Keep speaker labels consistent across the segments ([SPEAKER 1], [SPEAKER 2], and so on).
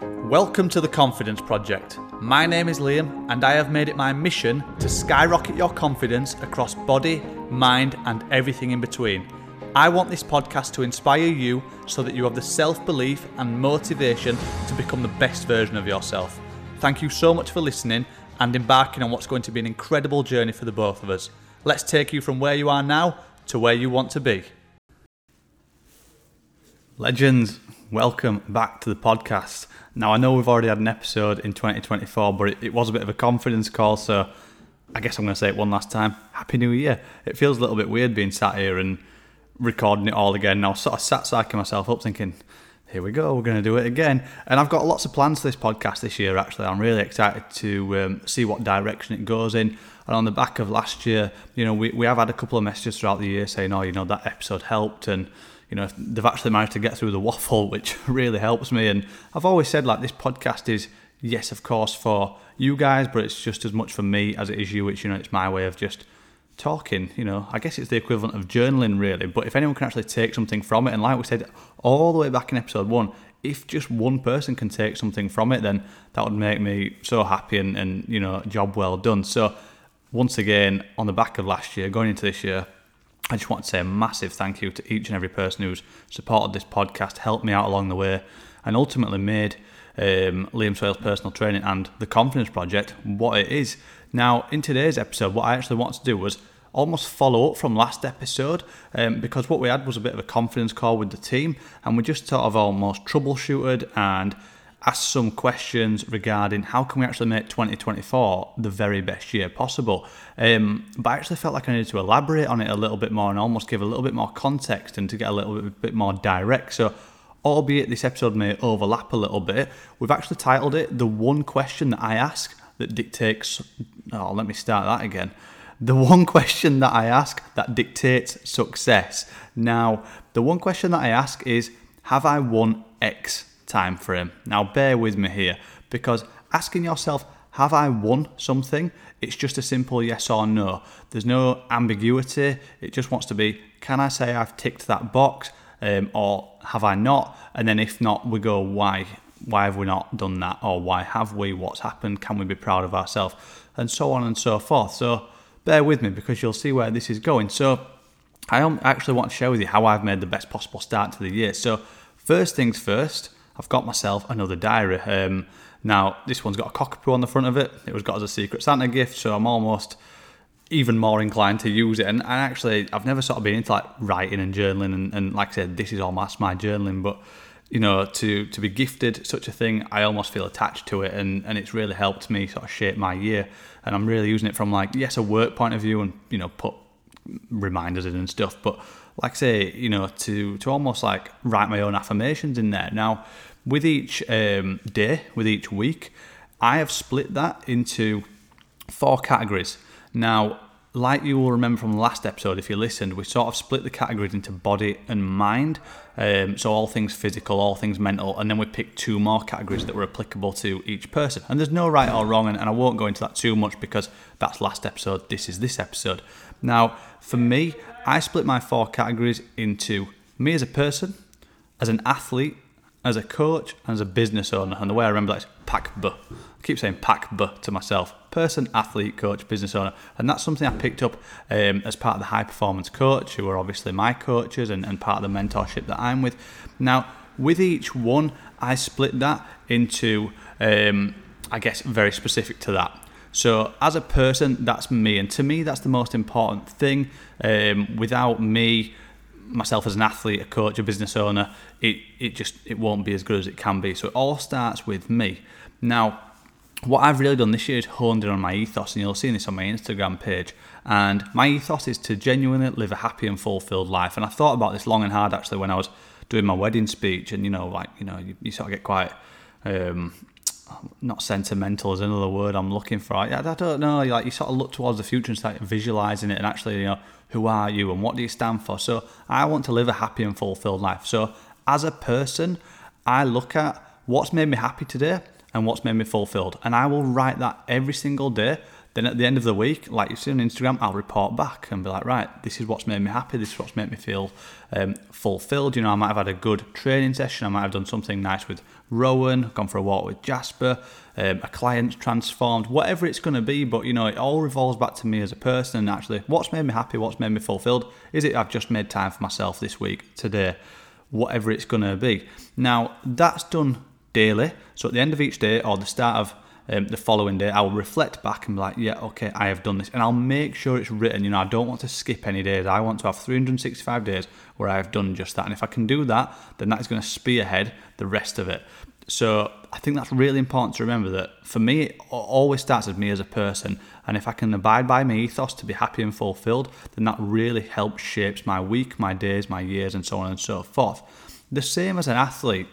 [SPEAKER 1] Welcome to the Confidence Project. My name is Liam, and I have made it my mission to skyrocket your confidence across body, mind, and everything in between. I want this podcast to inspire you so that you have the self belief and motivation to become the best version of yourself. Thank you so much for listening and embarking on what's going to be an incredible journey for the both of us. Let's take you from where you are now to where you want to be. Legends, welcome back to the podcast. Now, I know we've already had an episode in 2024, but it, it was a bit of a confidence call, so I guess I'm going to say it one last time. Happy New Year. It feels a little bit weird being sat here and recording it all again. Now, sort of sat psyching myself up thinking, here we go, we're going to do it again. And I've got lots of plans for this podcast this year, actually. I'm really excited to um, see what direction it goes in. And on the back of last year, you know, we, we have had a couple of messages throughout the year saying, oh, you know, that episode helped. And, you know, they've actually managed to get through the waffle, which really helps me. And I've always said, like, this podcast is, yes, of course, for you guys, but it's just as much for me as it is you. It's, you know, it's my way of just talking, you know, I guess it's the equivalent of journaling, really. But if anyone can actually take something from it, and like we said all the way back in episode one, if just one person can take something from it, then that would make me so happy and, and you know, job well done. So, once again, on the back of last year, going into this year, I just want to say a massive thank you to each and every person who's supported this podcast, helped me out along the way, and ultimately made um, Liam Swales Personal Training and the Confidence Project what it is. Now, in today's episode, what I actually wanted to do was almost follow up from last episode um, because what we had was a bit of a confidence call with the team and we just sort of almost troubleshooted and asked some questions regarding how can we actually make 2024 the very best year possible. Um, but i actually felt like i needed to elaborate on it a little bit more and almost give a little bit more context and to get a little bit more direct. So albeit this episode may overlap a little bit we've actually titled it the one question that i ask that dictates oh let me start that again. The one question that I ask that dictates success. Now, the one question that I ask is Have I won X time frame? Now, bear with me here because asking yourself, Have I won something? It's just a simple yes or no. There's no ambiguity. It just wants to be Can I say I've ticked that box um, or have I not? And then if not, we go, Why? Why have we not done that? Or why have we? What's happened? Can we be proud of ourselves? And so on and so forth. So, bear with me because you'll see where this is going. So, I actually want to share with you how I've made the best possible start to the year. So, first things first, I've got myself another diary. Um, now, this one's got a cockapoo on the front of it. It was got as a Secret Santa gift, so I'm almost even more inclined to use it. And, and actually, I've never sort of been into like writing and journaling, and, and like I said, this is almost my journaling. But you know, to to be gifted such a thing, I almost feel attached to it, and and it's really helped me sort of shape my year. And I'm really using it from like yes, a work point of view, and you know, put reminders in and stuff. But like I say, you know, to to almost like write my own affirmations in there. Now, with each um, day, with each week, I have split that into four categories. Now, like you will remember from the last episode, if you listened, we sort of split the categories into body and mind. Um, so all things physical, all things mental, and then we picked two more categories that were applicable to each person. And there's no right or wrong, and, and I won't go into that too much because that's last episode. This is this episode. Now, for me, I split my four categories into me as a person, as an athlete, as a coach, and as a business owner. And the way I remember that is pack I keep saying pack B to myself person, athlete, coach, business owner. And that's something I picked up um, as part of the high performance coach, who are obviously my coaches and, and part of the mentorship that I'm with. Now, with each one, I split that into, um, I guess, very specific to that. So, as a person, that's me. And to me, that's the most important thing. Um, without me, myself as an athlete, a coach, a business owner, it, it just it won't be as good as it can be. So it all starts with me. Now, what I've really done this year is honed in on my ethos, and you'll see this on my Instagram page. And my ethos is to genuinely live a happy and fulfilled life. And I thought about this long and hard actually when I was doing my wedding speech, and you know, like you know, you, you sort of get quite um, not sentimental is another word I'm looking for. I, I don't know. Like you sort of look towards the future and start visualizing it, and actually, you know, who are you and what do you stand for? So I want to live a happy and fulfilled life. So as a person, I look at what's made me happy today and what's made me fulfilled. And I will write that every single day Then at the end of the week, like you see on Instagram, I'll report back and be like, right, this is what's made me happy. This is what's made me feel um, fulfilled. You know, I might have had a good training session. I might have done something nice with Rowan, gone for a walk with Jasper, um, a client transformed, whatever it's going to be. But, you know, it all revolves back to me as a person and actually what's made me happy, what's made me fulfilled. Is it I've just made time for myself this week, today, whatever it's going to be. Now, that's done daily. So at the end of each day or the start of um, the following day, I'll reflect back and be like, yeah, okay, I have done this. And I'll make sure it's written. You know, I don't want to skip any days. I want to have 365 days where I have done just that. And if I can do that, then that is going to spearhead the rest of it. So I think that's really important to remember that for me, it always starts with me as a person. And if I can abide by my ethos to be happy and fulfilled, then that really helps shapes my week, my days, my years, and so on and so forth. The same as an athlete,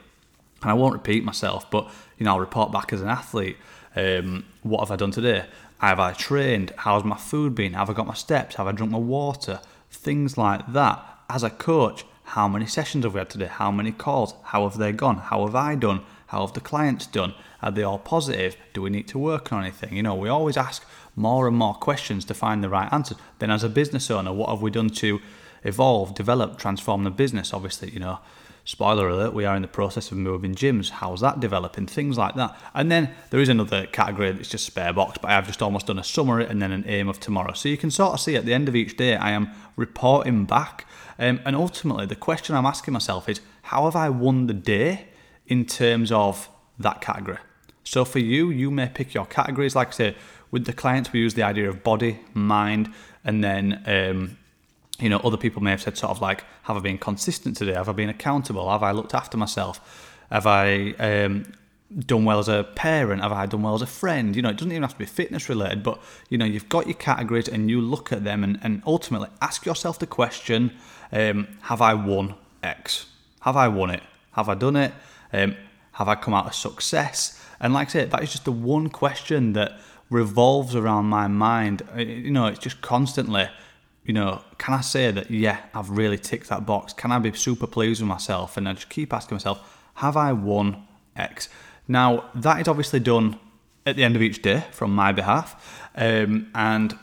[SPEAKER 1] and I won't repeat myself, but you know, I'll report back as an athlete. Um, what have I done today? Have I trained? How's my food been? Have I got my steps? Have I drunk my water? Things like that. As a coach, how many sessions have we had today? How many calls? How have they gone? How have I done? How have the clients done? Are they all positive? Do we need to work on anything? You know, we always ask more and more questions to find the right answer. Then, as a business owner, what have we done to evolve, develop, transform the business? Obviously, you know, spoiler alert, we are in the process of moving gyms. How's that developing? Things like that. And then there is another category that's just spare box, but I've just almost done a summary and then an aim of tomorrow. So you can sort of see at the end of each day, I am reporting back. Um, and ultimately, the question I'm asking myself is how have I won the day in terms of that category? So for you, you may pick your categories. Like I say, with the clients, we use the idea of body, mind, and then um, you know, other people may have said sort of like, have I been consistent today? Have I been accountable? Have I looked after myself? Have I um, done well as a parent? Have I done well as a friend? You know, it doesn't even have to be fitness related, but you know, you've got your categories and you look at them and, and ultimately ask yourself the question, um, have I won X? Have I won it? Have I done it? Um, have I come out a success? And like I said, that is just the one question that revolves around my mind. You know, it's just constantly you know, can I say that, yeah, I've really ticked that box? Can I be super pleased with myself? And I just keep asking myself, have I won X? Now, that is obviously done at the end of each day from my behalf. Um, and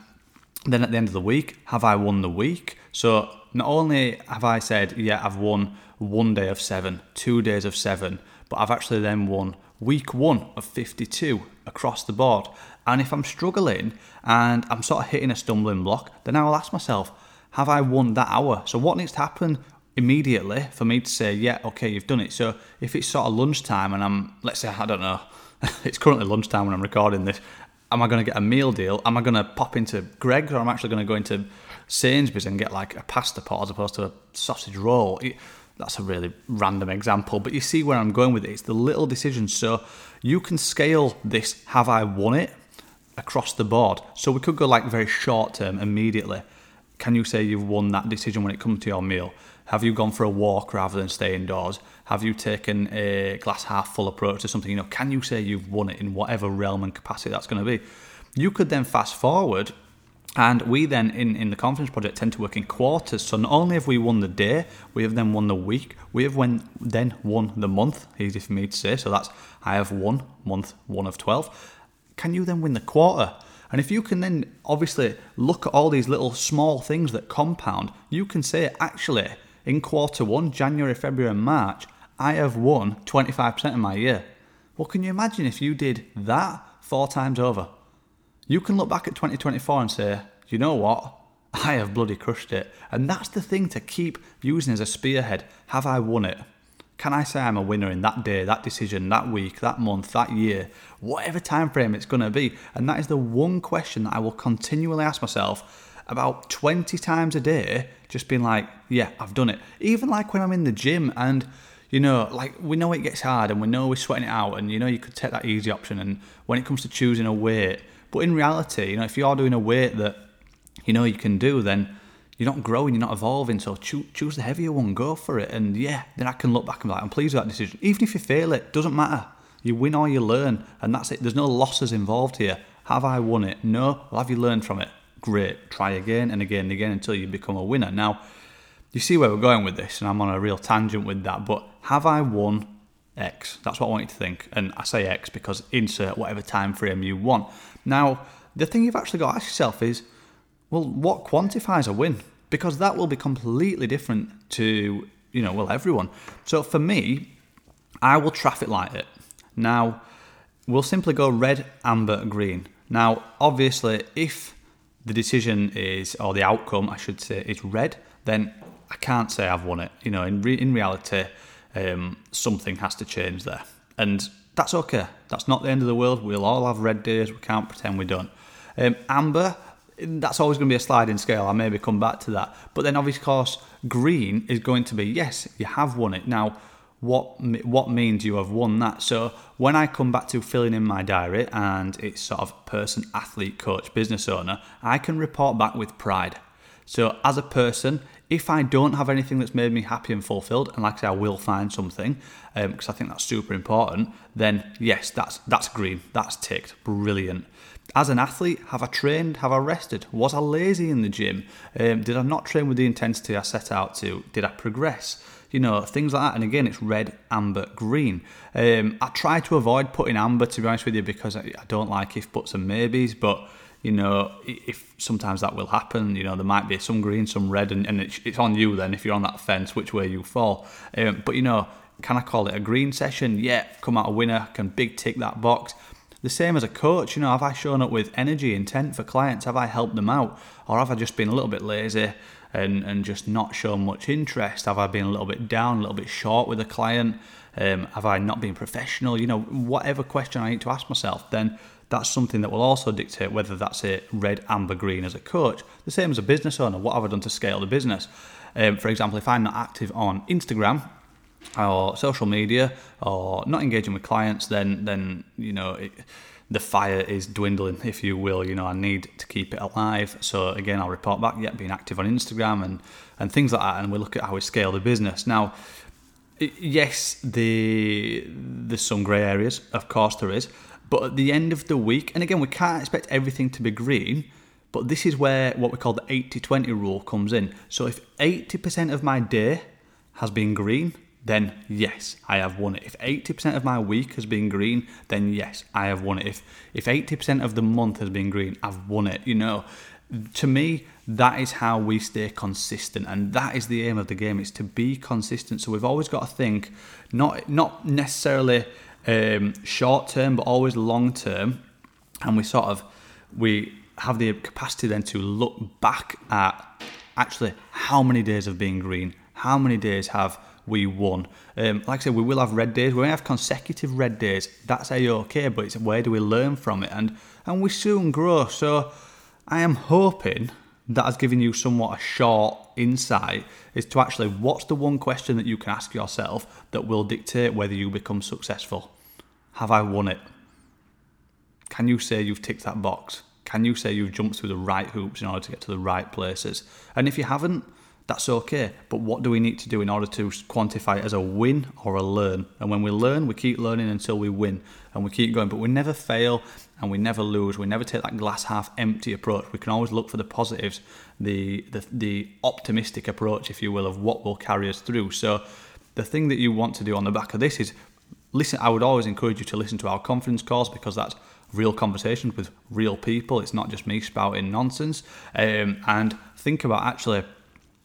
[SPEAKER 1] then at the end of the week, have I won the week? So not only have I said, yeah, I've won one day of seven, two days of seven, but I've actually then won week one of 52 across the board. And if I'm struggling and I'm sort of hitting a stumbling block, then I'll ask myself, have I won that hour? So what needs to happen immediately for me to say, yeah, okay, you've done it. So if it's sort of lunchtime and I'm, let's say, I don't know, it's currently lunchtime when I'm recording this. Am I going to get a meal deal? Am I going to pop into Greggs or am I actually going to go into Sainsbury's and get like a pasta pot as opposed to a sausage roll? That's a really random example, but you see where I'm going with it. It's the little decisions. So you can scale this, have I won it? Across the board. So we could go like very short term immediately. Can you say you've won that decision when it comes to your meal? Have you gone for a walk rather than stay indoors? Have you taken a glass half full approach to something? You know, can you say you've won it in whatever realm and capacity that's going to be? You could then fast forward and we then, in, in the Confidence Project, tend to work in quarters. So not only have we won the day, we have then won the week, we have won, then won the month. Easy for me to say. So that's I have won month one of 12 can you then win the quarter? And if you can then obviously look at all these little small things that compound, you can say, actually, in quarter one, January, February, and March, I have won 25% of my year. Well, can you imagine if you did that four times over? You can look back at 2024 and say, you know what? I have bloody crushed it. And that's the thing to keep using as a spearhead. Have I won it? Can I say I'm a winner in that day, that decision, that week, that month, that year, whatever time frame it's going to be? And that is the one question that I will continually ask myself about 20 times a day, just being like, yeah, I've done it. Even like when I'm in the gym and you know, like we know it gets hard and we know we're sweating it out, and you know, you could take that easy option. And when it comes to choosing a weight, but in reality, you know, if you're doing a weight that you know you can do, then you're not growing, you're not evolving. So choose, choose the heavier one, go for it. And yeah, then I can look back and be like, I'm pleased with that decision. Even if you fail it, doesn't matter. You win or you learn, and that's it. There's no losses involved here. Have I won it? No. Well, have you learned from it? Great. Try again and again and again until you become a winner. Now, you see where we're going with this, and I'm on a real tangent with that. But have I won X? That's what I want you to think. And I say X because insert whatever time frame you want. Now, the thing you've actually got to ask yourself is, well, what quantifies a win? Because that will be completely different to, you know, well, everyone. So for me, I will traffic light it. Now, we'll simply go red, amber, green. Now, obviously, if the decision is, or the outcome, I should say, is red, then I can't say I've won it. You know, in re- in reality, um, something has to change there, and that's okay. That's not the end of the world. We'll all have red days. We can't pretend we don't. Um, amber, that's always going to be a sliding scale. I maybe come back to that, but then obviously, course, green is going to be yes, you have won it now what what means you have won that. So when I come back to filling in my diary and it's sort of person, athlete, coach, business owner, I can report back with pride. So as a person, if I don't have anything that's made me happy and fulfilled, and like I say, I will find something because um, I think that's super important. Then yes, that's that's green, that's ticked, brilliant. As an athlete, have I trained? Have I rested? Was I lazy in the gym? Um, did I not train with the intensity I set out to? Did I progress? you know, things like that. And again, it's red, amber, green. Um, I try to avoid putting amber, to be honest with you, because I, don't like if buts and maybes, but you know, if sometimes that will happen, you know, there might be some green, some red, and, and it's, it's on you then if you're on that fence which way you fall. Um, but you know, can I call it a green session? Yeah, come out a winner, can big tick that box. The same as a coach, you know, have I shown up with energy, intent for clients? Have I helped them out? Or have I just been a little bit lazy? and, and just not shown much interest? Have I been a little bit down, a little bit short with a client? Um, have I not been professional? You know, whatever question I need to ask myself, then that's something that will also dictate whether that's a red, amber, green as a coach. The same as a business owner. What have I done to scale the business? Um, for example, if I'm not active on Instagram or social media or not engaging with clients, then then you know. It, the fire is dwindling, if you will. You know, I need to keep it alive. So again, I'll report back. Yeah, being active on Instagram and and things like that, and we look at how we scale the business now. Yes, the there's some grey areas, of course there is, but at the end of the week, and again, we can't expect everything to be green. But this is where what we call the 80-20 rule comes in. So if 80% of my day has been green, then yes, I have won it. If 80% of my week has been green, then yes, I have won it. If if 80% of the month has been green, I've won it. You know, to me, that is how we stay consistent, and that is the aim of the game. It's to be consistent. So we've always got to think, not not necessarily um, short term, but always long term, and we sort of we have the capacity then to look back at actually how many days have been green, how many days have we won. Um, like I said, we will have red days. We may have consecutive red days. That's a okay, but it's where do we learn from it, and and we soon grow. So I am hoping that has given you somewhat a short insight is to actually what's the one question that you can ask yourself that will dictate whether you become successful. Have I won it? Can you say you've ticked that box? Can you say you've jumped through the right hoops in order to get to the right places? And if you haven't, that's okay. But what do we need to do in order to quantify it as a win or a learn? And when we learn, we keep learning until we win and we keep going. But we never fail and we never lose. We never take that glass half empty approach. We can always look for the positives, the, the, the optimistic approach, if you will, of what will carry us through. So the thing that you want to do on the back of this is listen. I would always encourage you to listen to our confidence calls because that's real conversations with real people. It's not just me spouting nonsense. Um, and think about actually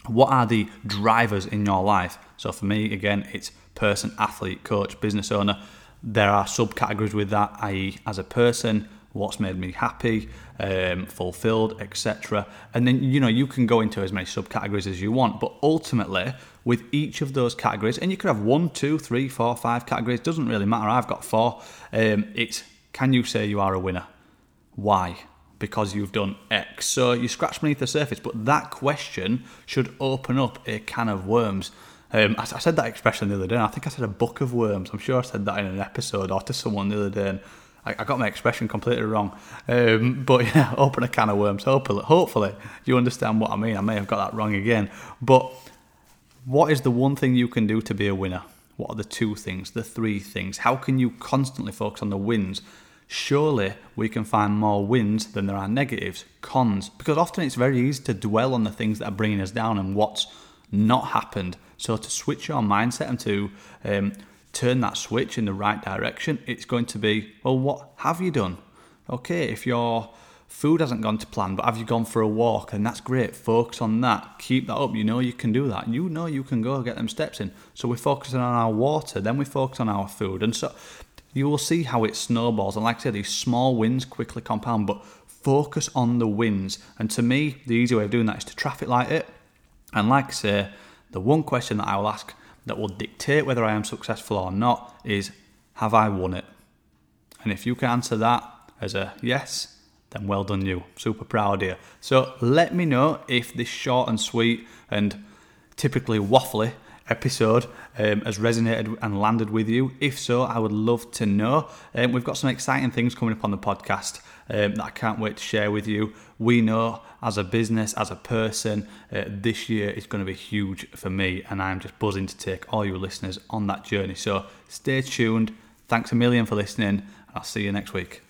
[SPEAKER 1] what are the drivers in your life? So for me, again, it's person, athlete, coach, business owner. There are subcategories with that, i.e., as a person, what's made me happy, um, fulfilled, etc. And then you know you can go into as many subcategories as you want, but ultimately with each of those categories, and you could have one, two, three, four, five categories. Doesn't really matter. I've got four. Um, it's can you say you are a winner? Why? Because you've done X. So you scratch beneath the surface, but that question should open up a can of worms. Um, I, I, said that expression the other day, and I think I said a book of worms. I'm sure I said that in an episode or to someone the other day, and I, I got my expression completely wrong. Um, but yeah, open a can of worms. Hopefully, hopefully you understand what I mean. I may have got that wrong again. But what is the one thing you can do to be a winner? What are the two things, the three things? How can you constantly focus on the wins surely we can find more wins than there are negatives, cons, because often it's very easy to dwell on the things that are bringing us down and what's not happened. So to switch your mindset and to um, turn that switch in the right direction, it's going to be, well, what have you done? Okay, if you're food hasn't gone to plan, but have you gone for a walk? And that's great. Focus on that. Keep that up. You know you can do that. You know you can go get them steps in. So we're focusing on our water, then we focus on our food. And so you will see how it snowballs. And like I said, these small wins quickly compound, but focus on the wins. And to me, the easy way of doing that is to traffic light it. And like I say, the one question that I will ask that will dictate whether I am successful or not is Have I won it? And if you can answer that as a yes, then well done you. Super proud you. So let me know if this short and sweet and typically waffly episode um, has resonated and landed with you. If so, I would love to know. Um, we've got some exciting things coming up on the podcast um, that I can't wait to share with you. We know as a business, as a person, uh, this year is going to be huge for me, and I'm just buzzing to take all you listeners on that journey. So stay tuned. Thanks a million for listening, I'll see you next week.